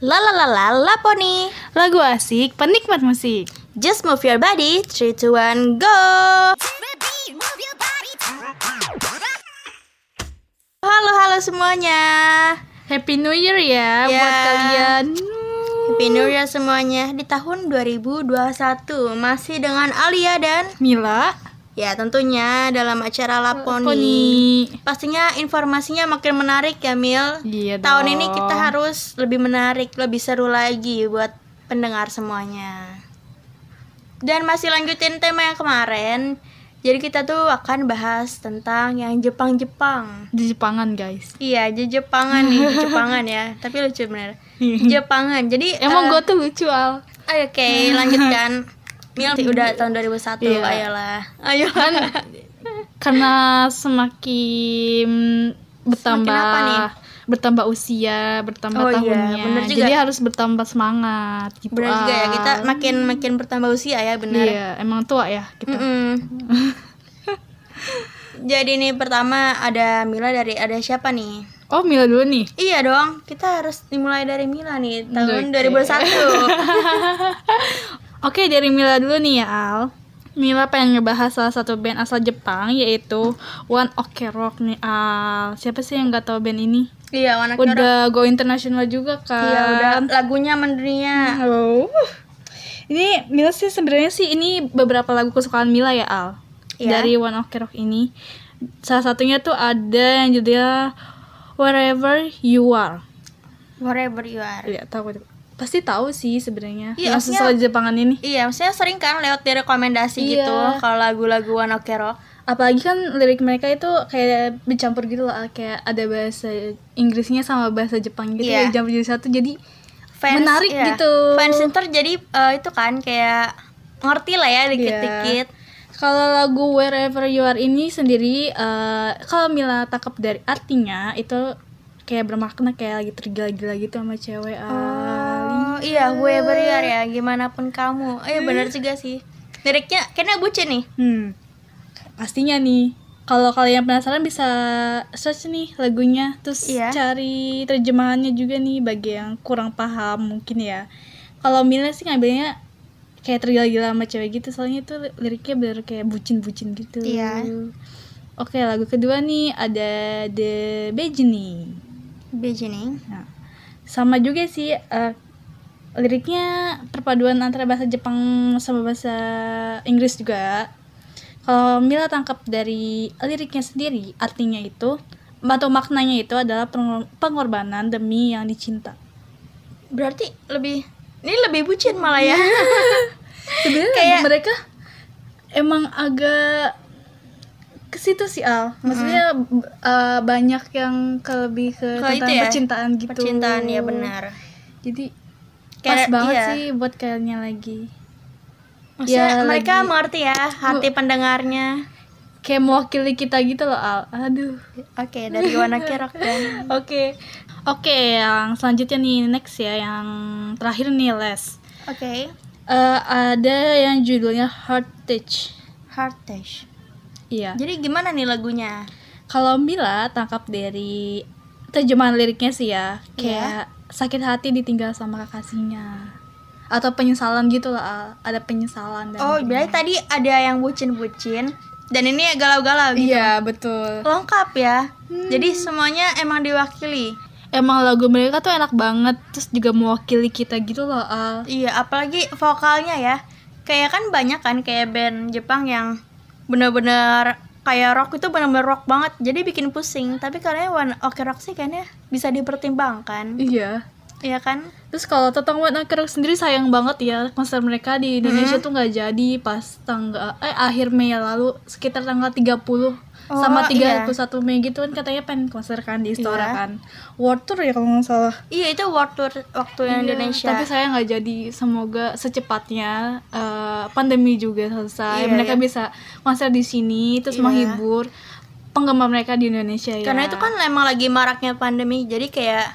La la la la Laponi Lagu asik, penikmat musik. Just move your body 3, 2, 1, go Halo halo semuanya Happy New Year ya Ya. buat kalian. Happy New Year semuanya Di tahun 2021 Masih dengan Alia dan Mila, Ya tentunya dalam acara Laponi, Poni. Pastinya informasinya makin menarik ya Mil Iya Tahun dong. ini kita harus lebih menarik, lebih seru lagi buat pendengar semuanya. Dan masih lanjutin tema yang kemarin. Jadi kita tuh akan bahas tentang yang Jepang-Jepang. di Jepangan guys. Iya, di Jepangan nih, di Jepangan ya. Tapi lucu bener. Jepangan. Jadi Emang eh, gue tuh lucu al. Oke, lanjutkan. Mil udah tahun 2001, Iya. ayolah. Ayo. Kan karena semakin bertambah apa nih? bertambah usia, bertambah Oh iya, tahunnya. bener juga. Jadi harus bertambah semangat gitu. Bener juga ya, kita makin makin bertambah usia ya, bener. Iya, emang tua ya kita. Mm-mm. Jadi nih pertama ada Mila dari ada siapa nih? Oh, Mila dulu nih. Iya dong, kita harus dimulai dari Mila nih tahun Oke. 2001. Oke, dari Mila dulu nih ya, Al. Mila pengen ngebahas salah satu band asal Jepang yaitu One Ok Rock nih, Al. Siapa sih yang nggak tahu band ini? iya, warna Udah. Udah go internasional juga kan? Iya, udah lagunya mendunia. Oh. Ini Mila sih sebenarnya sih ini beberapa lagu kesukaan Mila ya, Al. Iya. Dari One Ok Rock ini. Salah satunya tuh ada yang judulnya Wherever You Are. Wherever you are. Iya, tahu pasti tahu sih sebenarnya. Iya, yang sesuai Jepangan ini. Iya, maksudnya sering kan lewat di rekomendasi Iya. gitu kalau lagu-lagu One Ok Rock. apalagi kan lirik mereka itu kayak bercampur gitu loh kayak ada bahasa Inggrisnya sama bahasa Jepang gitu Iya. ya campur jadi satu jadi Fans, Menarik iya. gitu. Fans ntar jadi eh, itu kan kayak ngerti lah ya dikit-dikit. kalau lagu Wherever You Are ini sendiri eh, kalau Mila tangkap dari artinya itu kayak bermakna kayak lagi tergila-gila gitu sama cewek. Oh iya, you are ya, gimana pun kamu. Oh iya benar juga sih. Liriknya kayaknya bucin nih. Hmm. Pastinya nih. Kalau kalian penasaran bisa search nih lagunya terus Iya. cari terjemahannya juga nih bagi yang kurang paham mungkin ya. Kalau Mila sih ngambilnya kayak tergila-gila sama cewek gitu soalnya itu li- liriknya bener kayak bucin-bucin gitu. Iya. Oke, lagu kedua nih ada The Beginning. Beginning. Nah, sama juga sih eh, liriknya perpaduan antara bahasa Jepang sama bahasa Inggris juga. Kalau Mila tangkap dari liriknya sendiri, artinya itu atau maknanya itu adalah pengor- pengorbanan demi yang dicinta. Berarti lebih ini lebih bucin malah ya. Sebenarnya Kayak- mereka emang agak ke situ sih Al. Maksudnya b- eh, banyak yang ke lebih ke tentang ya, percintaan gitu. Percintaan ya benar. Jadi pas banget iya. sih buat kayaknya lagi. Maksudnya Ya, mereka lagi- mengerti ya hati pendengarnya. Kayak mewakili kita gitu loh Al. Aduh. Oke, dari Wana Kirok dan Oke. Oke, yang selanjutnya nih next ya yang terakhir nih Les. Oke, Eh, ada yang judulnya Heart Touch. Heart Touch. Iya. Jadi gimana nih lagunya? Kalau Mila tangkap dari terjemahan liriknya sih ya, kayak sakit hati ditinggal sama kekasihnya. Atau penyesalan gitu lah, Al. ada penyesalan dan Oh, berarti tadi ada yang bucin-bucin dan ini galau-galau gitu. Iya, betul. Lengkap ya. Jadi semuanya emang diwakili. Emang lagu mereka tuh enak banget, terus juga mewakili kita gitu loh, Al. Iya, apalagi vokalnya ya. Kayak kan banyak kan kayak band Jepang yang bener-bener kayak rock itu bener-bener rock banget. Jadi bikin pusing. Tapi kayaknya One Ok Rock sih kayaknya bisa dipertimbangkan. Iya. Iya kan? Terus kalau tentang One Ok Rock sendiri sayang banget ya konser mereka di Indonesia tuh nggak jadi pas tanggal eh akhir Mei lalu sekitar tanggal 30 sama Oh, iya. 31 Mei gitu kan katanya pengen konser kan di Istora Iya. kan. World Tour ya kalau nggak salah. Iya, itu world tour waktu yang Iya, Indonesia. Tapi saya nggak jadi. Semoga secepatnya eh, pandemi juga selesai. Iya, mereka iya. bisa konser di sini terus Iya. menghibur penggemar mereka di Indonesia ya. Karena itu kan emang lagi maraknya pandemi. Jadi kayak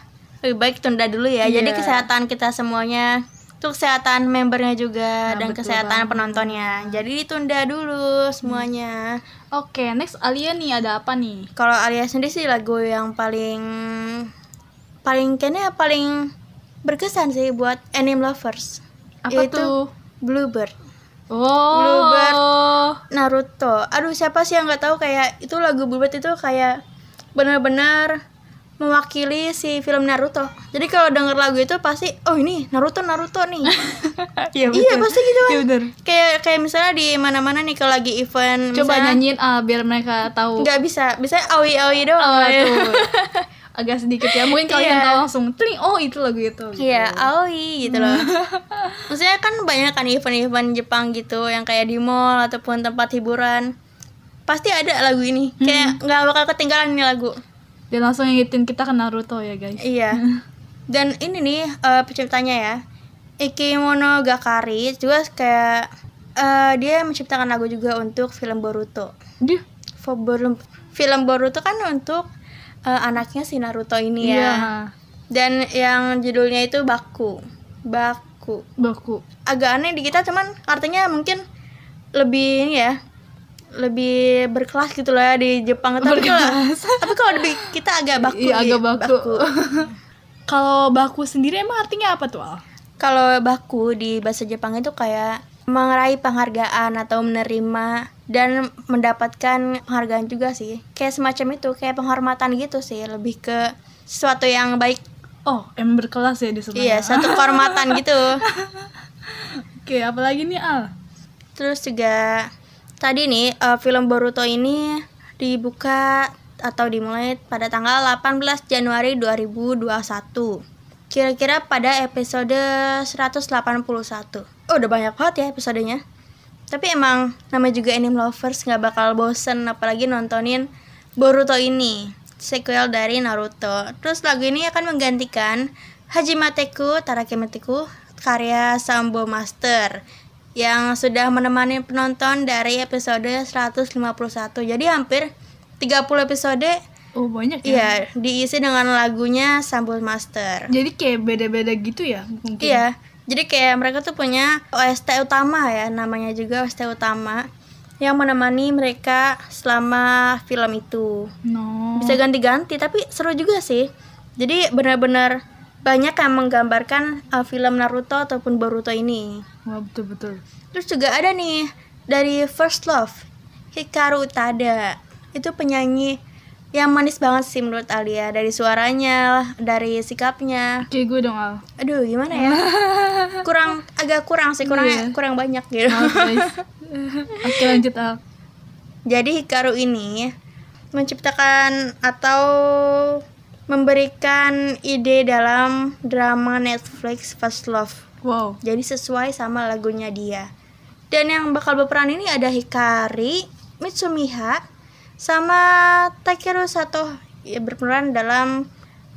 lebih baik tunda dulu ya. Jadi Iya. kesehatan kita semuanya Itu kesehatan membernya juga Nah, dan kesehatan banget. penontonnya. Jadi ditunda dulu semuanya. Oke, next Alia nih ada apa nih? Kalau Alia sendiri sih lagu yang paling paling kayaknya paling berkesan sih buat anime lovers. Apa Yaitu tuh? Bluebird. Oh. Bluebird. Naruto. Aduh, siapa sih yang nggak tahu kayak itu lagu Bluebird itu kayak benar-benar mewakili si film Naruto. Jadi kalau denger lagu itu pasti oh ini Naruto Naruto nih. Iya iya, pasti gitu kan. Iya bener. Kayak kayak misalnya di mana-mana nih kalau lagi event Coba misalnya- nyanyiin ah biar mereka tahu. nggak bisa bisa awi awi doang Oh, ya. tuh. Agak sedikit ya. Mungkin kalian Iya. tahu langsung tling oh itu lagu itu. gitu. Iya, awi gitu loh. Maksudnya kan banyak kan event-event Jepang gitu yang kayak di mall ataupun tempat hiburan. Pasti ada lagu ini. Kayak nggak bakal ketinggalan ini lagu. Dan langsung ngingetin kita ke Naruto ya guys. Iya. Dan ini nih eh, penciptanya ya. Ikimono Gakari juga kayak eh, dia menciptakan lagu juga untuk film Boruto. Dia. For Boru- Film Boruto kan untuk eh, anaknya si Naruto ini ya. Iya. Dan yang judulnya itu Baku. Baku. Baku. Agak aneh di kita cuman artinya mungkin lebih ini ya. Lebih berkelas gitu lah ya di Jepang tapi kalau tapi kalau di kita agak baku Iya, agak baku. Kalau baku sendiri emang artinya apa tuh Al? Kalau baku di bahasa Jepang itu kayak meraih penghargaan atau menerima dan mendapatkan penghargaan juga sih. Kayak semacam itu, kayak penghormatan gitu sih, lebih ke sesuatu yang baik. Oh, emang berkelas ya di sana. Iya, satu kehormatan gitu. Oke, apalagi nih Al? Terus juga tadi nih eh, film Boruto ini dibuka atau dimulai pada tanggal 18 Januari 2021. Kira-kira pada episode 181. Oh, udah banyak banget ya episodenya. Tapi emang namanya juga anime lovers nggak bakal bosen apalagi nontonin Boruto ini, sequel dari Naruto. Terus lagu ini akan menggantikan Hajimateku Tarakimateku karya Sambo Master yang sudah menemani penonton dari episode 151. Jadi hampir 30 episode Oh, banyak ya. iya diisi dengan lagunya Sambo Master. Jadi kayak beda-beda gitu ya mungkin. Iya. Jadi kayak mereka tuh punya OST utama ya, namanya juga OST utama yang menemani mereka selama film itu. No. Bisa ganti-ganti tapi seru juga sih. Jadi benar-benar banyak yang menggambarkan uh, film Naruto ataupun Boruto ini. Wah, betul-betul. Terus juga ada nih dari First Love, Hikaru Utada. Itu penyanyi yang manis banget sih menurut Alia dari suaranya, dari sikapnya. Kayak gue dong Al. Aduh, gimana ya? kurang agak kurang sih, kurang Iya. kurang banyak gitu. Oke lanjut Al. Jadi Hikaru ini menciptakan atau memberikan ide dalam drama Netflix First Love. Wow. Jadi sesuai sama lagunya dia. Dan yang bakal berperan ini ada Hikari, Mitsumiha, sama Takeru Sato ya, berperan dalam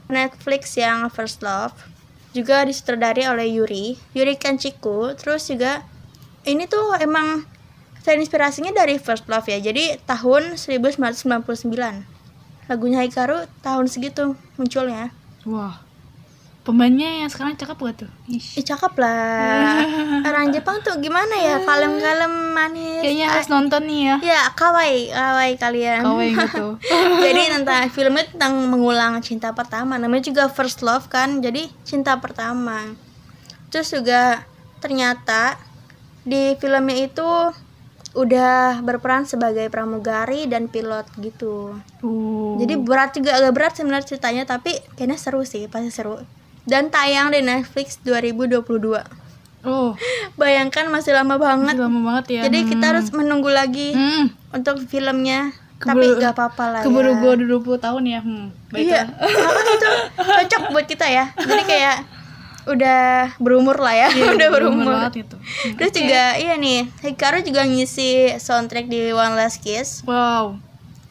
Netflix yang First Love. Juga disutradari oleh Yuri, Yuri Kanchiku. Terus juga ini tuh emang terinspirasinya dari First Love ya. Jadi tahun 1999. Lagunya Hikaru tahun segitu munculnya. Wah. Pemainnya yang sekarang cakep gak tuh? Ish. Ih cakep lah Orang Jepang tuh gimana ya Kalem-kalem manis Kayaknya harus nonton nih ya. Ya kawaii Kawaii kalian Kawaii gitu. Jadi tentang filmnya tentang mengulang cinta pertama Namanya juga First Love kan Jadi cinta pertama Terus juga ternyata Di filmnya itu Udah berperan sebagai pramugari dan pilot gitu Uh. Jadi berat juga agak berat sebenarnya ceritanya Tapi kayaknya seru sih Pasti seru Dan tayang di Netflix 2022 Oh, Bayangkan masih lama banget. masih lama banget ya. Jadi kita harus menunggu lagi Hmm. untuk filmnya. Keburu- Tapi gak apa-apa lah Keburu ya. gue udah 20 tahun ya. Hmm. Iya, Baiklah. makanya itu cocok buat kita ya. Jadi kayak udah berumur lah ya, Iya, udah berumur berumur. banget. Hmm, Terus oke. juga iya nih, Hikaru juga ngisi soundtrack di One Last Kiss. Wow.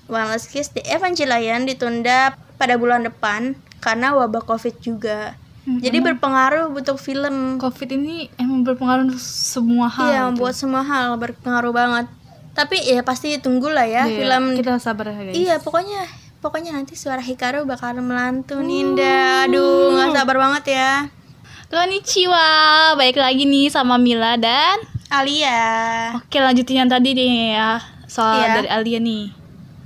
One Last Kiss di Evangelion ditunda pada bulan depan karena wabah Covid juga. Hmm, Jadi berpengaruh untuk film. Covid ini emang berpengaruh untuk semua hal. Iya, gitu. membuat semua hal berpengaruh banget. Tapi ya pasti tunggulah ya Iya, film. kita sabar ya guys. Iya, pokoknya pokoknya nanti suara Hikaru bakal melantun Ninda. Aduh, nggak sabar banget ya. Konnichiwa, baik lagi nih sama Mila dan Alia. Oke lanjutin yang tadi nih ya Soal Iya. dari Alia nih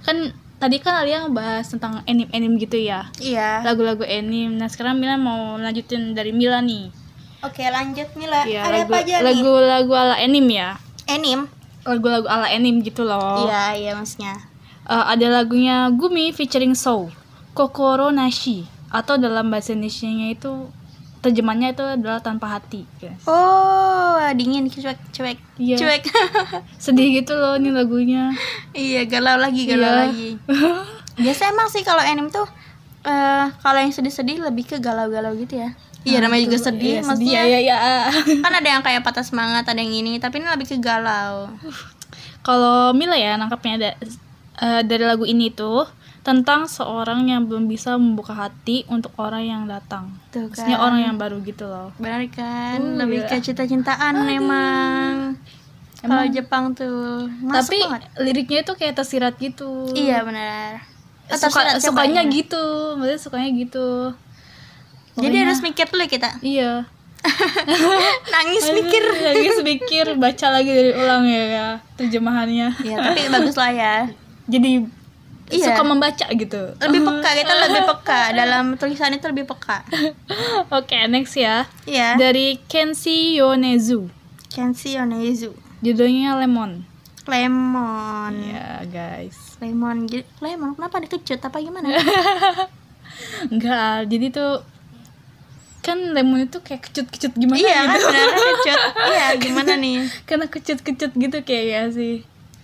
Kan tadi kan Alia ngebahas tentang anime-anime gitu ya. Iya. Lagu-lagu anime. Nah, sekarang Mila mau lanjutin dari Mila nih. Oke, lanjut Mila. Iya, Ada lagu, apa aja nih? lagu-lagu ala anime ya. Anime. Lagu-lagu ala anime gitu loh. Iya, iya maksudnya. Eh, ada lagunya Gumi featuring Soul, Kokoro Nashi atau dalam bahasa Indonesia itu terjemahnya itu adalah tanpa hati. guys. Oh, dingin cuek cuek. Iya. Cuek. Sedih gitu loh nih lagunya. iya, galau lagi, galau Iya. lagi. Biasa emang sih kalau anime tuh eh kalau yang sedih-sedih lebih ke galau-galau gitu ya. Iya, namanya juga Tuh, sedih, iya, maksudnya. ya, ya. Kan ada yang kayak patah semangat, ada yang ini, tapi ini lebih ke galau. Kalau Mila ya nangkapnya ada eh, dari lagu ini tuh tentang seorang yang belum bisa membuka hati untuk orang yang datang. Tuh Maksudnya kan. orang yang baru gitu loh. Benar kan? Uh, lebih gila. ke cinta-cintaan emang. Kalau Jepang tuh masuk Tapi banget. liriknya itu kayak tersirat gitu. Iya benar. Suka, sukanya cobain. gitu, maksudnya sukanya gitu. Jadi Pokoknya- harus mikir dulu kita. Iya. Nangis mikir. lagi mikir, baca lagi dari ulang ya, ya terjemahannya. Ya, tapi bagus lah ya. Jadi Iya. suka membaca gitu. Lebih peka, kita lebih peka dalam tulisan itu lebih peka. Oke, next ya. Iya. Dari Kenshi Yonezu. Kenshi Yonezu. Judulnya Lemon. Lemon. Ya, guys. Lemon. Lemon kenapa dikecut apa gimana? Enggak, jadi tuh kan lemon itu kayak kecut-kecut gimana iya kan gitu. benar kecut. Iya, gimana nih? Karena kecut-kecut gitu kayak ya sih.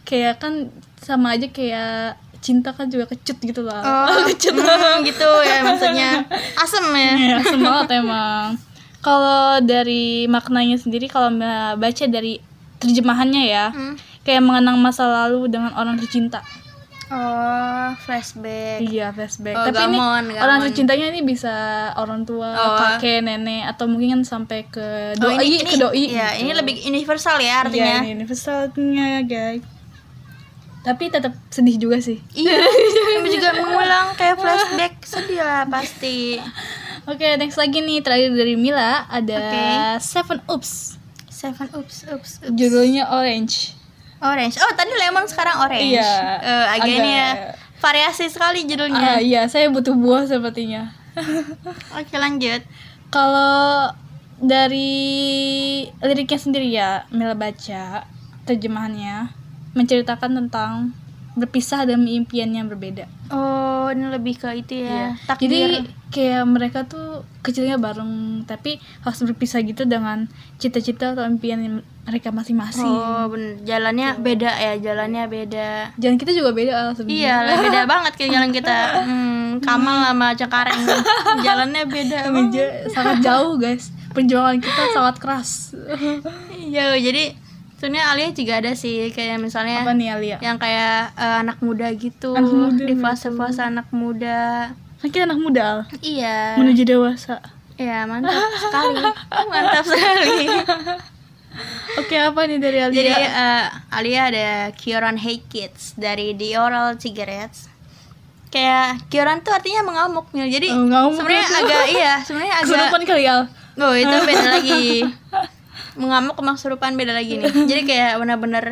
Kayak kan sama aja kayak cinta kan juga kecut gitu lah. Oh, kecut. hmm, gitu ya maksudnya. Asem ya. Ya, semangat emang. Kalau dari maknanya sendiri kalau baca dari terjemahannya ya, Hmm. kayak mengenang masa lalu dengan orang tercinta. Oh, flashback. Iya, flashback. Oh, Tapi ini gamon, orang gamon. tercintanya ini bisa orang tua, Oh. kakek, nenek atau mungkin kan sampai ke Oh, doi, ini, ini, ke doi. Ya, gitu. ini lebih universal ya Iya, artinya. ini universalnya, guys. Tapi tetap sedih juga sih. Iya, tapi juga mengulang kayak flashback sedih lah pasti. Oke, next lagi nih terakhir dari Mila ada Oke. Seven Oops. Seven oops oops oops. Judulnya Orange. Orange. Oh, tadi lemon sekarang orange. Iya, Eh, agak ini ya. agak- Variasi sekali judulnya. iya, saya butuh buah sepertinya. Oke, lanjut. Kalau dari liriknya sendiri ya, Mila baca terjemahannya menceritakan tentang berpisah demi impian yang berbeda. Oh, ini lebih ke itu ya. Takdir. Jadi kayak mereka tuh kecilnya bareng, tapi harus berpisah gitu dengan cita-cita atau impian yang mereka masing-masing. Oh, bener. Jalannya beda ya, jalannya beda. Jalan kita juga beda sebenarnya. Iya, beda banget kayak jalan kita. Hmm, Kamal sama Cengkareng. Jalannya beda. sangat jauh guys. Perjuangan kita sangat keras. Iya, jadi sebenarnya Alia juga ada sih kayak misalnya Apa nih Alia? yang kayak eh, anak muda gitu Anak muda di fase-fase anak muda. Kan kita anak muda Al, Iya. menuju dewasa. Iya, mantap sekali. mantap sekali. Oke, apa nih dari Alia? Jadi eh, Alia ada Kioran Hey Kids dari The Oral Cigarettes. Kayak Kioran tuh artinya mengamuk Mil. Jadi Oh, sebenarnya itu. agak iya, sebenarnya agak Kesurupan kali Al. Oh, itu beda lagi. Mengamuk sama kesurupan beda lagi nih. Jadi kayak benar-benar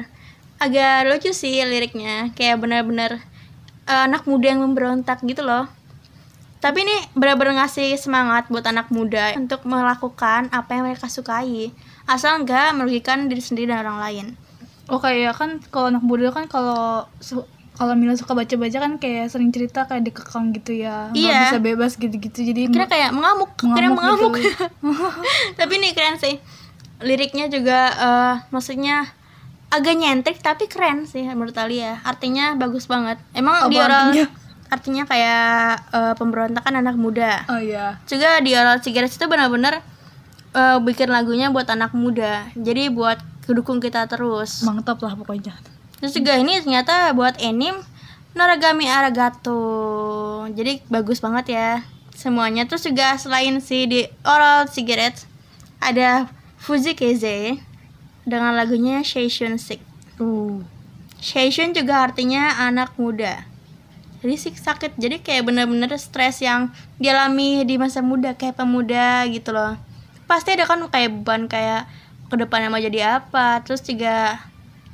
agak lucu sih liriknya. Kayak benar-benar eh, anak muda yang memberontak gitu loh. Tapi ini benar-benar ngasih semangat buat anak muda untuk melakukan apa yang mereka sukai. Asal nggak merugikan diri sendiri dan orang lain. Oh kayak kan kalau anak muda kan kalau su- kalau Mila suka baca-baca kan kayak sering cerita kayak dikekang gitu ya Iya. bisa bebas gitu-gitu jadi Kira kayak mengamuk, kira mengamuk. gitu. tapi nih keren sih. Liriknya juga eh, maksudnya agak nyentrik tapi keren sih menurut Alia. Artinya bagus banget. Emang Apa di oral artinya? artinya kayak eh, pemberontakan anak muda. oh iya Juga di oral cigarettes itu benar-benar eh, bikin lagunya buat anak muda. Jadi buat kedukung kita terus. mantap lah pokoknya Terus juga ini ternyata buat anime Noragami Aragato. Jadi bagus banget ya semuanya. Terus juga selain si di Oral Cigarettes ada Fuzikeze dengan lagunya Seishun Sick. uh Seishun juga artinya anak muda. Jadi sik sakit. Jadi kayak bener-bener stres yang dialami di masa muda kayak pemuda gitu loh. Pasti ada kan kayak beban kayak ke depannya mau jadi apa. Terus juga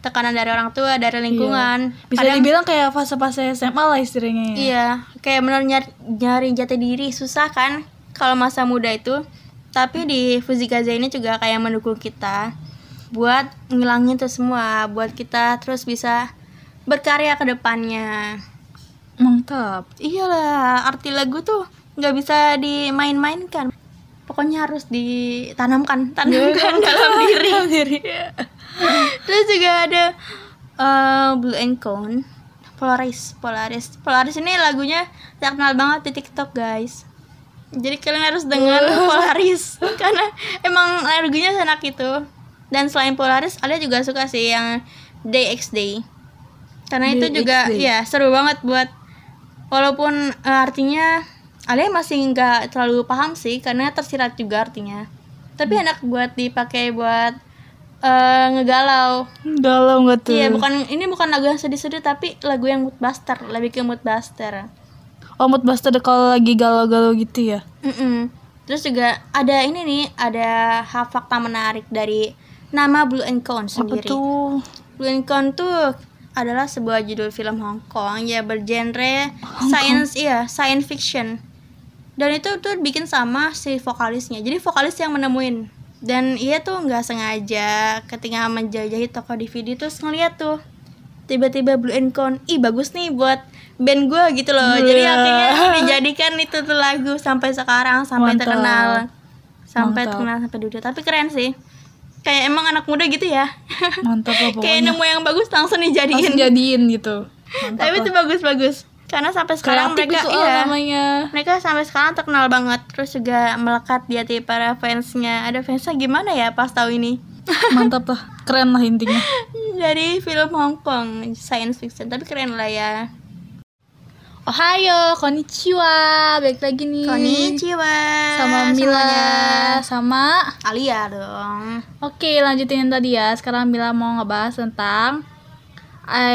tekanan dari orang tua dari lingkungan Bisa Kadang- dibilang kayak fase-fase SMA lah istilahnya ya. Iya, kayak benar nyari, nyari jati diri susah kan kalau masa muda itu. Tapi di Fuzikaze ini juga kayak mendukung kita buat ngilangin itu semua, buat kita terus bisa berkarya ke depannya. Mantap. Iyalah, arti lagu tuh nggak bisa dimain-mainkan. Pokoknya harus ditanamkan, tanamkan dalam diri. Terus juga ada eh, Blue and Cone, Polaris, Polaris, Polaris ini lagunya terkenal banget di TikTok guys. Jadi kalian harus dengar Polaris karena emang lagunya enak itu. Dan selain Polaris, Alia juga suka sih yang Day X Day. Karena itu Day X juga Day. ya seru banget buat walaupun eh, artinya Alia masih nggak terlalu paham sih karena tersirat juga artinya. Tapi Hmm. enak buat dipakai buat eh, ngegalau. Galau nggak tuh? Iya, bukan ini bukan lagu yang sedih-sedih tapi lagu yang mood buster, lebih ke mood buster. Oh, mood buster kalau lagi galau-galau gitu ya. Mm-mm. Terus juga ada ini nih, ada hal fakta menarik dari nama Blue and Cone Apa sendiri. tuh? Blue and Cone tuh adalah sebuah judul film Hong Kong ya bergenre science iya, science fiction. Dan itu tuh bikin sama si vokalisnya. Jadi vokalis yang menemuin. Dan ia tuh nggak sengaja ketika menjajahi toko DVD terus ngeliat tuh tiba-tiba Blue and Cone, ih bagus nih buat band gue gitu loh. Jadi Iya. akhirnya dijadikan itu tuh lagu sampai sekarang sampai Mantap. terkenal. Sampai Mantap. terkenal sampai dunia. Tapi keren sih. Kayak emang anak muda gitu ya. Mantap lah pokoknya. Kayak nemu yang bagus langsung dijadiin. Langsung jadiin gitu. Mantap Tapi lah. itu bagus-bagus. Karena sampai sekarang Kreatif mereka itu iya, namanya. mereka sampai sekarang terkenal banget. Terus juga melekat di hati para fansnya. Ada fansnya gimana ya pas tahu ini? Mantap lah. Keren lah intinya. Dari film Hong Kong science fiction, tapi keren lah ya. Ohayo, konnichiwa. Balik lagi nih. Konnichiwa. Sama Mila semuanya. sama Alia dong. Oke, lanjutin yang tadi ya. Sekarang Mila mau ngebahas tentang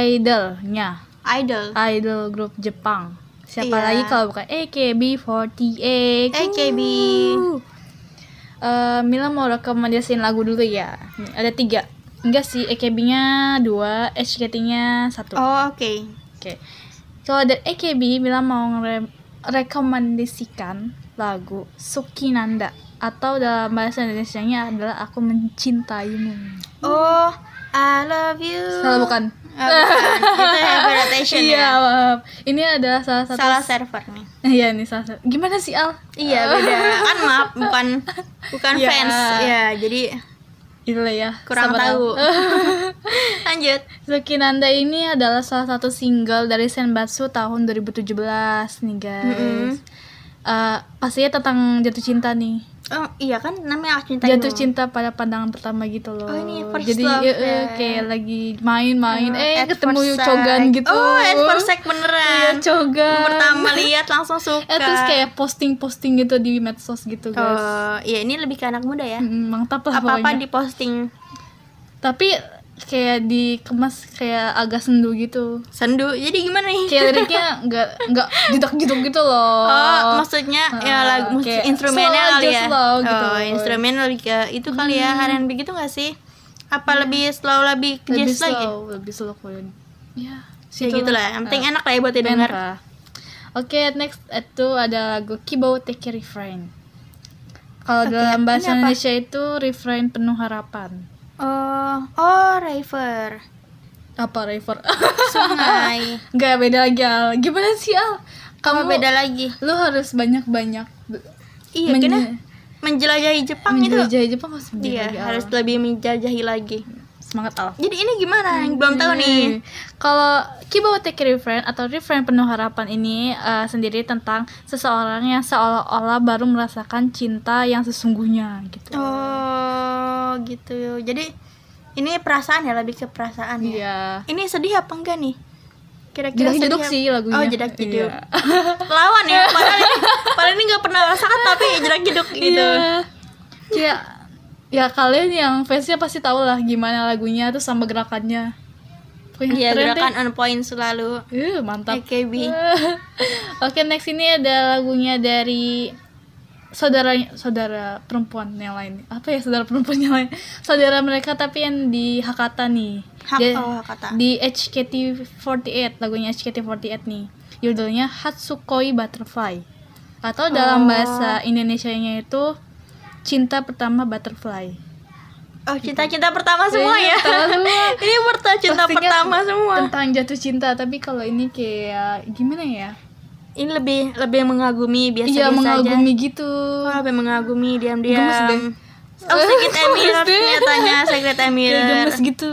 idolnya. Idol. Idol grup Jepang. Siapa Iya. lagi kalau bukan AKB48. AKB. Eh, Mila mau rekomendasiin lagu dulu ya. Ada tiga. Enggak sih, AKB-nya dua, HKT-nya satu. Oh, oke. Oke. Kalau dari AKB, Mila mau rekomendasikan lagu Sukinanda atau dalam bahasa Indonesia-nya adalah Aku Mencintaimu. Oh, I love you. Salah bukan? Oh, bukan. Itu Habitation Iya, ya. maaf. Ini adalah salah satu Salah server nih. Iya, ini salah. Gimana sih, Al? Iya beda kan maaf bukan bukan Iya. fans ya jadi Itulah ya. kurang tahu. Lanjut. Sukinanda ini adalah salah satu single dari Senbatsu tahun 2017 nih guys. Mm-mm. Eh, pastinya tentang jatuh cinta nih. Oh iya kan namanya aku cinta jatuh cinta pada pandangan pertama gitu loh. Oh, ini first Jadi love eh, eh, ya. kayak lagi main-main, Oh, eh ketemu cogan gitu. Oh, at first sight Iya, beneran. cogan. Pertama lihat langsung suka. Eh terus kayak posting-posting gitu di medsos gitu guys. Oh, iya ini lebih ke anak muda ya. Mm, mantap lah Apa-apa pokoknya. di posting Tapi kayak dikemas kayak agak sendu gitu. sendu. Jadi gimana nih? Kayak liriknya nggak nggak jidak-jidak gitu loh. Oh, maksudnya ya Ah, lagu musik instrumennya slow kali ya. slow gitu. Oh, instrumen lebih ke itu kali ya R&B gitu gak sih? Apa lebih slow lebih ke lebih jazz lagi? slow, lebih slow kalian. Ya, Ya gitu lah. Yang penting enak lah ya buat didengar. Oke, next itu ada lagu Kibo Take Refrain. Kalau dalam bahasa? Indonesia itu refrain penuh harapan. Oh, oh, River. Apa river? Sungai. Enggak beda lagi Al. Gimana sih Al? Kamu Kamu beda lagi. Lu harus banyak-banyak Iya, karena menjelajahi Jepang itu. menjelajahi Jepang harus beda Iya, lagi, Al. harus lebih menjelajahi lagi. Semangat Al. Jadi ini gimana? Yang belum tahu nih. Hmm. Kalau Kibo Take Refrain atau Refrain Penuh Harapan ini eh, sendiri tentang seseorang yang seolah-olah baru merasakan cinta yang sesungguhnya gitu. Oh, gitu. Jadi ini perasaan ya, lebih ke perasaan ya. Iya. Ini sedih apa enggak nih? Kira-kira Jedak jeduk sih lagunya. Oh, jedak jeduk. Iya. Lawan ya. Padahal ini, padahal ini nggak pernah rasakan tapi jedak jeduk gitu. Iya. Kayak ya kalian yang fansnya pasti tahu lah gimana lagunya tuh sama gerakannya. Iya, gerakan deh. on point selalu. Uh, mantap. AKB. Oke, next ini ada lagunya dari saudara saudara perempuan yang lain apa ya saudara perempuan yang lain saudara mereka tapi yang di Hakata nih Hak Dia- oh, kata. di HKT48 lagunya HKT48 nih judulnya Hatsukoi Butterfly atau dalam Oh. bahasa Indonesianya itu cinta pertama butterfly Oh, cinta-cinta pertama semua Iya, ya. semua. ini pertama cinta Pastinya pertama semua. tentang jatuh cinta tapi kalau ini kayak gimana ya Ini lebih lebih mengagumi biasa iya mengagumi gitu aja. Oh, lebih mengagumi diam-diam. Oh, sakit Emir ternyatanya sakit Emir. kayak gemes gitu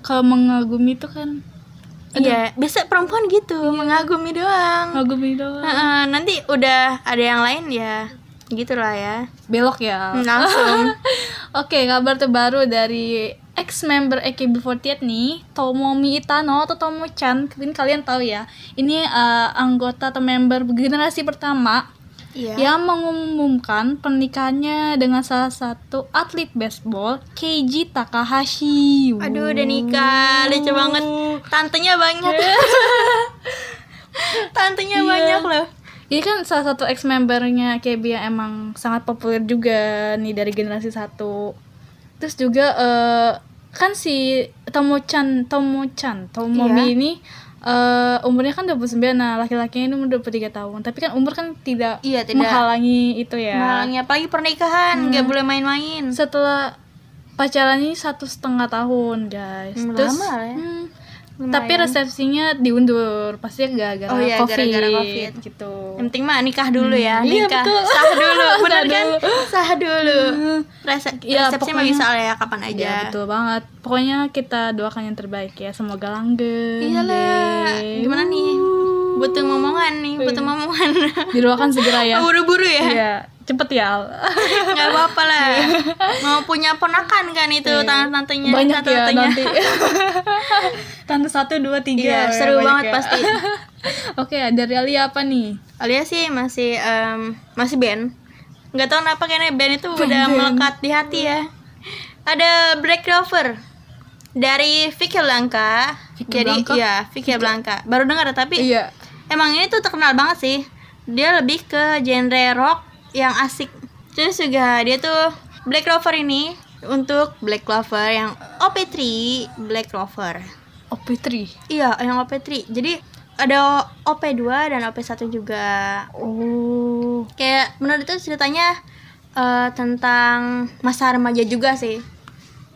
kalau mengagumi itu kan Iya, biasa perempuan gitu, mengagumi doang. mengagumi doang Heeh, nanti udah ada yang lain ya, gitulah ya. belok ya Langsung. Oke, kabar terbaru dari ex member AKB48 nih, Tomomi Itano atau Tomo-chan. Mungkin kalian tahu ya. Ini eh, anggota atau member generasi pertama Iya. yang mengumumkan pernikahannya dengan salah satu atlet baseball, Keiji Takahashi. Aduh, udah nikah, lucu banget. Tantenya banyak. Tantenya Iya. banyak loh. Ini kan salah satu ex membernya KB yang emang sangat populer juga nih dari generasi satu. Terus juga eh, kan si Tomo-chan, Tomo-chan, Tomomi Iya. ini eh, umurnya kan 29, nah laki-lakinya ini umur 23 tahun. Tapi kan umur kan tidak, Iya, tidak. menghalangi itu ya. Malangnya apalagi pernikahan, nggak boleh main-main. Setelah pacaran ini satu setengah tahun guys. Hmm, Terus, lama ya. hmm, Lumayan. tapi resepsinya diundur, pasti gara-gara Oh iya, COVID, gara-gara COVID. gitu. Yang penting mah nikah dulu ya, Iya, nikah. betul. Sah dulu, bener Sah kan? dulu. Sah dulu. Resep, Iya, resepsi mah pokoknya- bisa ya kapan aja. Ya betul banget. Pokoknya kita doakan yang terbaik ya. Semoga langgeng. Iyalah, deh. gimana nih? Uh. Butuh momongan nih, butuh momongan. Didoakan segera ya. Buru-buru ya. Iya, cepet ya. Nggak apa-apa lah mau punya ponakan kan itu Iya. tante-tantenya Banyak ya tante-tantenya. nanti. Tante satu dua tiga. iya ya, seru banget ya. pasti Oke, dari Alia apa nih? Alia sih masih em, masih band nggak tahu kenapa kayaknya band itu udah Band. melekat di hati ya ada Black Clover dari Vicky Blanca Vicky jadi Blanca? iya Vicky Blanca baru dengar tapi Iya. Emang ini tuh terkenal banget sih dia lebih ke genre rock yang asik terus juga dia tuh Black Clover ini untuk Black Clover yang OP3 Black Clover OP3. iya yang OP3 jadi ada OP2 dan OP1 juga Oh. kayak menurut itu ceritanya eh, tentang masa remaja juga sih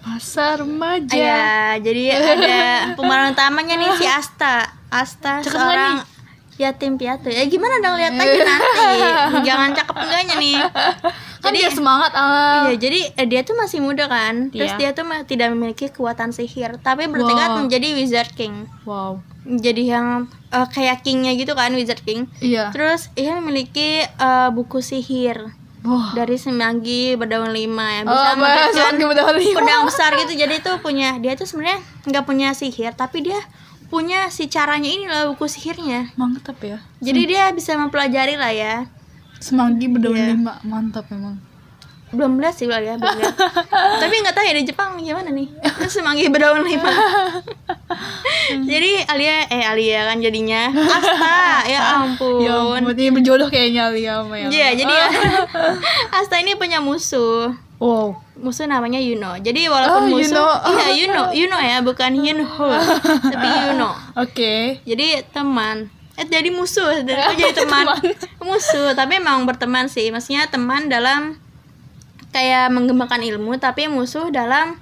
Masa remaja. Iya, jadi ada pemeran utamanya nih si Asta. Asta Cakep seorang yatim piatu. Ya gimana dong lihat aja nanti. Jangan cakep enggaknya nih. Kan Jadi dia semangat Al. Iya, jadi eh, dia tuh masih muda kan. Terus Iya. dia tuh tidak memiliki kekuatan sihir, tapi bertekad Wow. menjadi Wizard King. Wow. Jadi yang eh, kayak kingnya gitu kan Wizard King. Iya. Terus ia memiliki eh, buku sihir Wah. dari semanggi berdaun lima yang Oh, bisa udah lima. pedang besar gitu jadi tuh punya dia tuh sebenarnya nggak punya sihir tapi dia punya si caranya ini loh buku sihirnya Mantap ya. jadi dia bisa mempelajari lah ya Semanggi berdaun Iya. lima. Mantap memang. belum lihat sih lah ya belum tapi nggak tahu ya di Jepang gimana nih semanggi berdaun lima jadi Alia eh Alia kan jadinya Asta ya ampun Ya ampun, ini berjodoh kayaknya Alia sama Iya, jadi Asta ini punya musuh Wow. Musuh namanya Yuno. Jadi walaupun Oh, musuh, Yuno. iya Yuno, Yuno ya, bukan Yunho, tapi Yuno. Oke. Jadi teman. Eh jadi musuh, dari itu jadi teman. musuh, tapi emang berteman sih. Maksudnya teman dalam kayak mengembangkan ilmu, tapi musuh dalam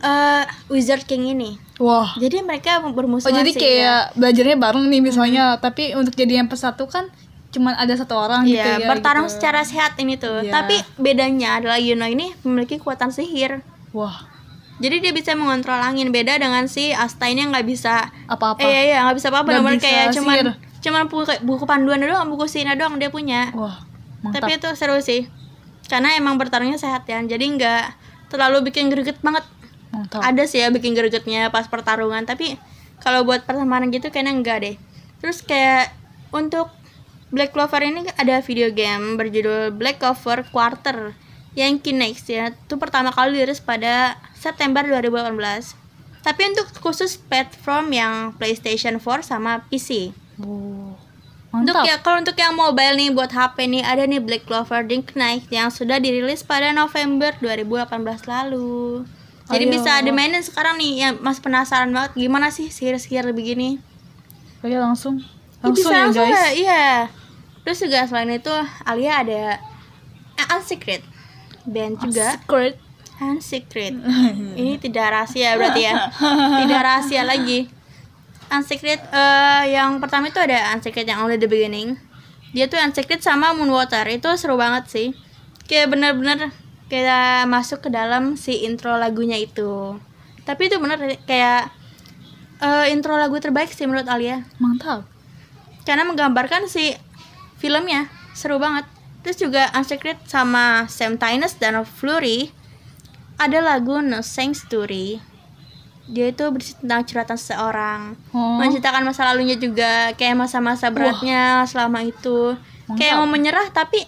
eh Wizard King ini. Wah. Jadi mereka Oh bermusuhan jadi sih, kayak belajarnya bareng nih misalnya, tapi untuk jadi yang persatu kan cuman ada satu orang gitu Iya, ya. bertarung gitu. secara sehat ini tuh. Iya. Tapi bedanya adalah Yuno ini memiliki kekuatan sihir. Wah, Jadi dia bisa mengontrol angin beda dengan si Asta ini yang nggak bisa apa-apa. Eh iya iya nggak bisa apa-apa bisa kayak cuman sihir. cuman buku, buku panduan doang buku sihir doang dia punya. Wah, mantap. Tapi itu seru sih. Karena emang bertarungnya sehat ya. Jadi nggak terlalu bikin greget banget. mantap. Ada sih ya bikin gregetnya pas pertarungan, tapi kalau buat pertemanan gitu kayaknya enggak deh. Terus kayak untuk Black Clover ini ada video game berjudul Black Clover Quarter yang Kinex ya. Itu pertama kali dirilis pada September 2018. Tapi untuk khusus platform yang PlayStation 4 sama PC. Oh. Untuk ya kalau untuk yang mobile nih buat HP nih ada nih Black Clover Drink Night yang sudah dirilis pada November 2018 lalu. Jadi Ayo. bisa dimainin sekarang nih yang masih penasaran banget gimana sih sihir-sihir begini. Oke langsung. Ya, Langsung bisa ya langsung guys. ya, iya. Terus juga selain itu Alia ada eh, Unsecret band juga Secret. Unsecret. Ini tidak rahasia berarti ya. tidak rahasia lagi. Unsecret eh, yang pertama itu ada Unsecret yang only the beginning. Dia tuh Unsecret sama Moonwater itu seru banget sih. Kayak bener-bener kayak masuk ke dalam si intro lagunya itu. Tapi itu bener kayak eh, intro lagu terbaik sih menurut Alia Mantap. karena menggambarkan si filmnya. Seru banget. Terus juga Unsecret sama Sam Tynes dan Flurry ada lagu No Story dia itu berisi tentang curhatan seseorang. Oh. menceritakan masa lalunya juga kayak masa-masa beratnya selama itu. Kayak Mantap. mau menyerah tapi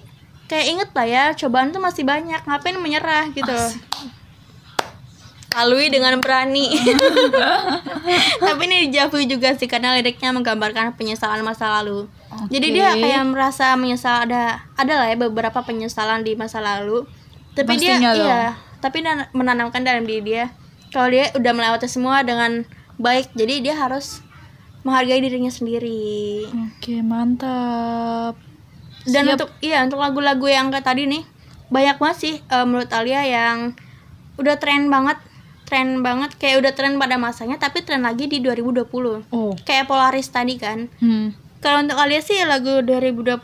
kayak inget lah ya cobaan tuh masih banyak. Ngapain menyerah gitu? Loh lalui dengan berani tapi ini dijauhi juga sih karena liriknya menggambarkan penyesalan masa lalu jadi Oke. dia kayak merasa menyesal ada ada lah ya beberapa penyesalan di masa lalu tapi Pastinya dia iya tapi menanamkan dalam diri dia kalau dia udah melewati semua dengan baik jadi dia harus menghargai dirinya sendiri Oke, mantap. dan Siap. untuk iya untuk lagu-lagu yang kayak tadi nih banyak banget sih eh, menurut Alia yang udah tren banget tren banget kayak udah tren pada masanya tapi tren lagi di 2020 Oh. kayak Polaris tadi kan Hmm. kalau untuk Alia sih lagu 2020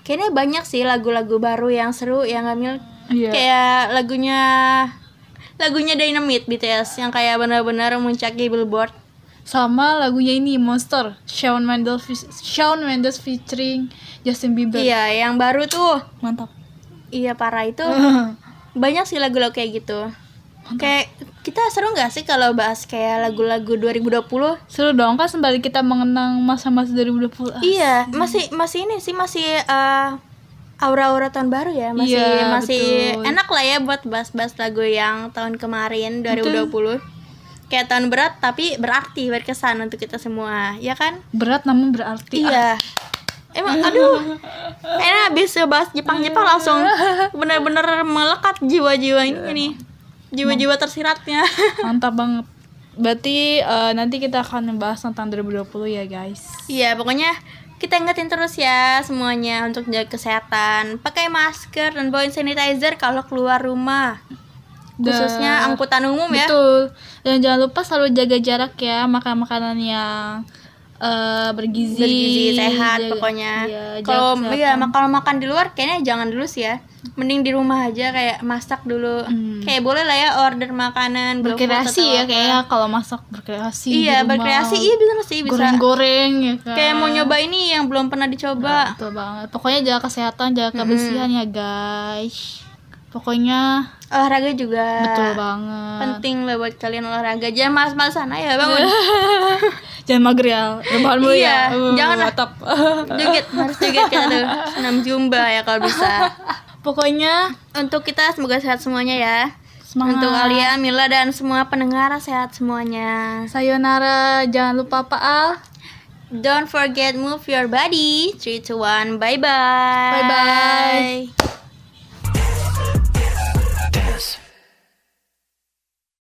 kayaknya banyak sih lagu-lagu baru yang seru yang ngambil Iya. kayak lagunya lagunya Dynamite BTS yang kayak benar-benar mencaki billboard Sama lagunya ini Monster, Shawn Mendes Shawn Mendes featuring Justin Bieber. iya yang baru tuh Mantap. iya parah itu banyak sih lagu-lagu kayak gitu kayak kita seru nggak sih kalau bahas kayak lagu-lagu 2020 Seru dong kan sembari kita mengenang masa-masa 2020. Ah, iya masih masih ini sih masih eh, aura-aura tahun baru ya. Masih Iya, masih betul. enak lah ya buat bahas-bahas lagu yang tahun kemarin 2020 kayak tahun berat tapi berarti berkesan untuk kita semua ya kan? Berat namun berarti. Ah, iya emang aduh. Enak habis bahas Jepang-Jepang langsung bener-bener melekat jiwa-jiwa ini nih jiwa-jiwa tersiratnya Mantap banget. Berarti eh, nanti kita akan membahas tentang 2020 ya, guys. Iya, pokoknya kita ingetin terus ya semuanya untuk jaga kesehatan. Pakai masker dan bawa sanitizer kalau keluar rumah. Khususnya Dan- angkutan umum ya. Betul. Dan jangan lupa selalu jaga jarak ya, makan makanan yang eh, bergizi, Bergizi sehat jaga- pokoknya. iya, jaga Kalau iya, mak- kalau makan di luar kayaknya jangan dulu sih ya. Mending di rumah aja kayak masak dulu. Hmm. Kayak boleh lah ya order makanan, berkreasi ya apa. kayaknya kalau masak berkreasi di Iya, rumah. berkreasi iya bisa sih bisa. goreng-goreng ya kan Kayak mau nyoba ini yang belum pernah dicoba. betul banget pokoknya jaga kesehatan jaga kebersihan ya guys pokoknya Olahraga juga. betul banget Penting lah buat kalian olahraga. Jangan malas-malasan ayo bangun. jangan mager ya rebahan mulu Iya, ya Uh, jangan lah. joget harus joget kita tuh senam jumba ya kalau bisa pokoknya untuk kita semoga sehat semuanya ya. Semangat. Untuk Alia, Mila dan semua pendengar sehat semuanya. Sayonara jangan lupa Pak Al. Don't forget move your body. 3 to 1 bye bye Bye-bye.